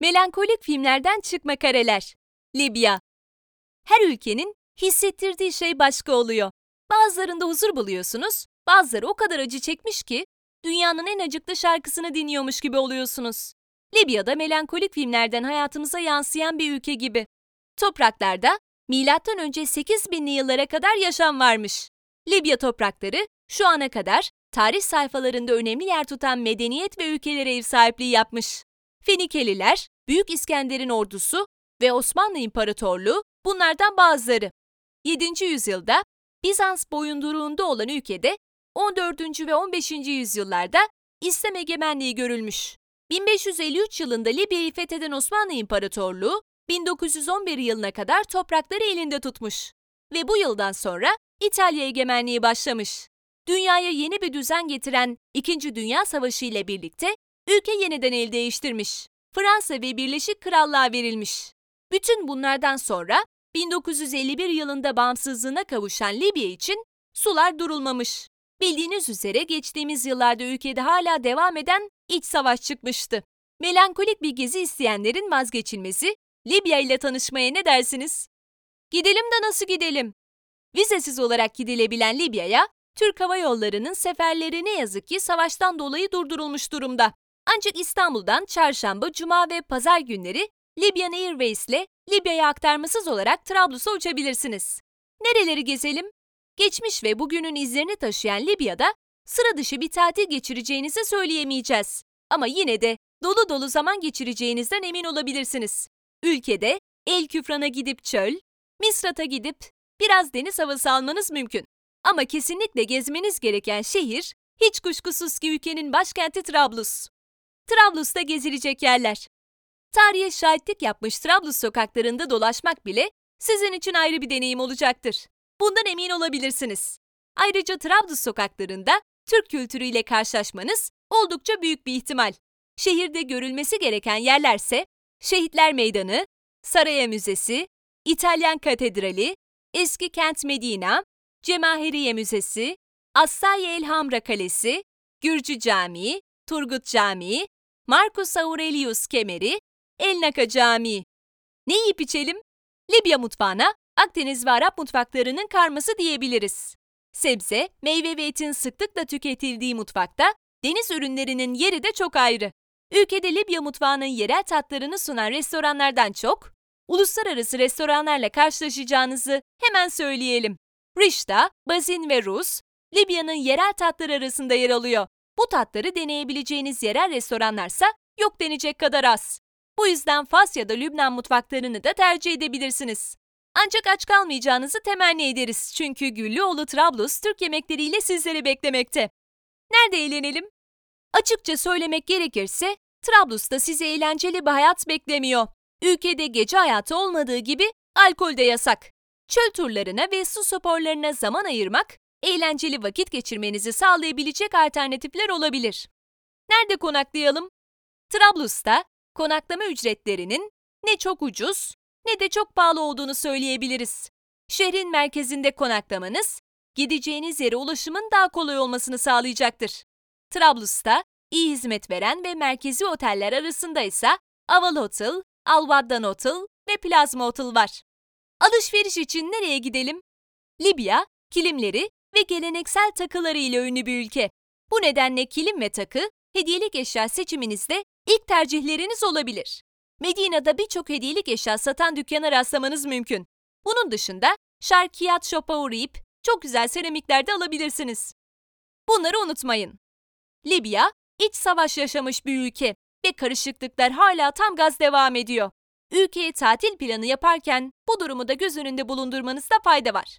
Melankolik filmlerden çıkma kareler. Libya. Her ülkenin hissettirdiği şey başka oluyor. Bazılarında huzur buluyorsunuz, bazıları o kadar acı çekmiş ki dünyanın en acıklı şarkısını dinliyormuş gibi oluyorsunuz. Libya'da melankolik filmlerden hayatımıza yansıyan bir ülke gibi. Topraklarda milattan önce 8000'li yıllara kadar yaşam varmış. Libya toprakları şu ana kadar tarih sayfalarında önemli yer tutan medeniyet ve ülkelere ev sahipliği yapmış. Fenikeliler, Büyük İskender'in ordusu ve Osmanlı İmparatorluğu bunlardan bazıları. 7. yüzyılda Bizans boyunduruğunda olan ülkede 14. ve 15. yüzyıllarda İslam egemenliği görülmüş. 1553 yılında Libya'yı fetheden Osmanlı İmparatorluğu 1911 yılına kadar toprakları elinde tutmuş. Ve bu yıldan sonra İtalya egemenliği başlamış. Dünyaya yeni bir düzen getiren İkinci Dünya Savaşı ile birlikte ülke yeniden el değiştirmiş. Fransa ve Birleşik Krallığa verilmiş. Bütün bunlardan sonra 1951 yılında bağımsızlığına kavuşan Libya için sular durulmamış. Bildiğiniz üzere geçtiğimiz yıllarda ülkede hala devam eden iç savaş çıkmıştı. Melankolik bir gezi isteyenlerin vazgeçilmesi Libya ile tanışmaya ne dersiniz? Gidelim de nasıl gidelim? Vizesiz olarak gidilebilen Libya'ya Türk Hava Yolları'nın seferleri ne yazık ki savaştan dolayı durdurulmuş durumda. Ancak İstanbul'dan çarşamba, cuma ve pazar günleri Libyan Airways ile Libya'ya aktarmasız olarak Trablus'a uçabilirsiniz. Nereleri gezelim? Geçmiş ve bugünün izlerini taşıyan Libya'da sıra dışı bir tatil geçireceğinizi söyleyemeyeceğiz. Ama yine de dolu dolu zaman geçireceğinizden emin olabilirsiniz. Ülkede El Küfran'a gidip çöl, Misrat'a gidip biraz deniz havası almanız mümkün. Ama kesinlikle gezmeniz gereken şehir, hiç kuşkusuz ki ülkenin başkenti Trablus. Trablus'ta gezilecek yerler. Tarihe şahitlik yapmış Trablus sokaklarında dolaşmak bile sizin için ayrı bir deneyim olacaktır. Bundan emin olabilirsiniz. Ayrıca Trablus sokaklarında Türk kültürüyle karşılaşmanız oldukça büyük bir ihtimal. Şehirde görülmesi gereken yerlerse Şehitler Meydanı, Saraya Müzesi, İtalyan Katedrali, Eski Kent Medina, Cemahiriye Müzesi, Assaye Elhamra Kalesi, Gürcü Camii, Turgut Camii, Marcus Aurelius Kemeri, Elnaka Camii. Ne yiyip içelim? Libya mutfağına Akdeniz ve Arap mutfaklarının karması diyebiliriz. Sebze, meyve ve etin sıklıkla tüketildiği mutfakta deniz ürünlerinin yeri de çok ayrı. Ülkede Libya mutfağının yerel tatlarını sunan restoranlardan çok, uluslararası restoranlarla karşılaşacağınızı hemen söyleyelim. Rişta, Bazin ve Rus, Libya'nın yerel tatları arasında yer alıyor. Bu tatları deneyebileceğiniz yerel restoranlarsa yok denecek kadar az. Bu yüzden Fas ya da Lübnan mutfaklarını da tercih edebilirsiniz. Ancak aç kalmayacağınızı temenni ederiz çünkü Güllüoğlu Trablus Türk yemekleriyle sizleri beklemekte. Nerede eğlenelim? Açıkça söylemek gerekirse Trablus'ta sizi eğlenceli bir hayat beklemiyor. Ülkede gece hayatı olmadığı gibi alkol de yasak. Çöl turlarına ve su sporlarına zaman ayırmak, eğlenceli vakit geçirmenizi sağlayabilecek alternatifler olabilir. Nerede konaklayalım? Trablus'ta konaklama ücretlerinin ne çok ucuz ne de çok pahalı olduğunu söyleyebiliriz. Şehrin merkezinde konaklamanız, gideceğiniz yere ulaşımın daha kolay olmasını sağlayacaktır. Trablus'ta iyi hizmet veren ve merkezi oteller arasında ise Aval Hotel, Alvaddan Hotel ve Plazma Hotel var. Alışveriş için nereye gidelim? Libya, kilimleri ve geleneksel takıları ile ünlü bir ülke. Bu nedenle kilim ve takı, hediyelik eşya seçiminizde ilk tercihleriniz olabilir. Medina'da birçok hediyelik eşya satan dükkana rastlamanız mümkün. Bunun dışında Şarkiyat Shop'a uğrayıp çok güzel seramikler de alabilirsiniz. Bunları unutmayın. Libya, iç savaş yaşamış bir ülke ve karışıklıklar hala tam gaz devam ediyor. Ülkeye tatil planı yaparken bu durumu da göz önünde bulundurmanızda fayda var.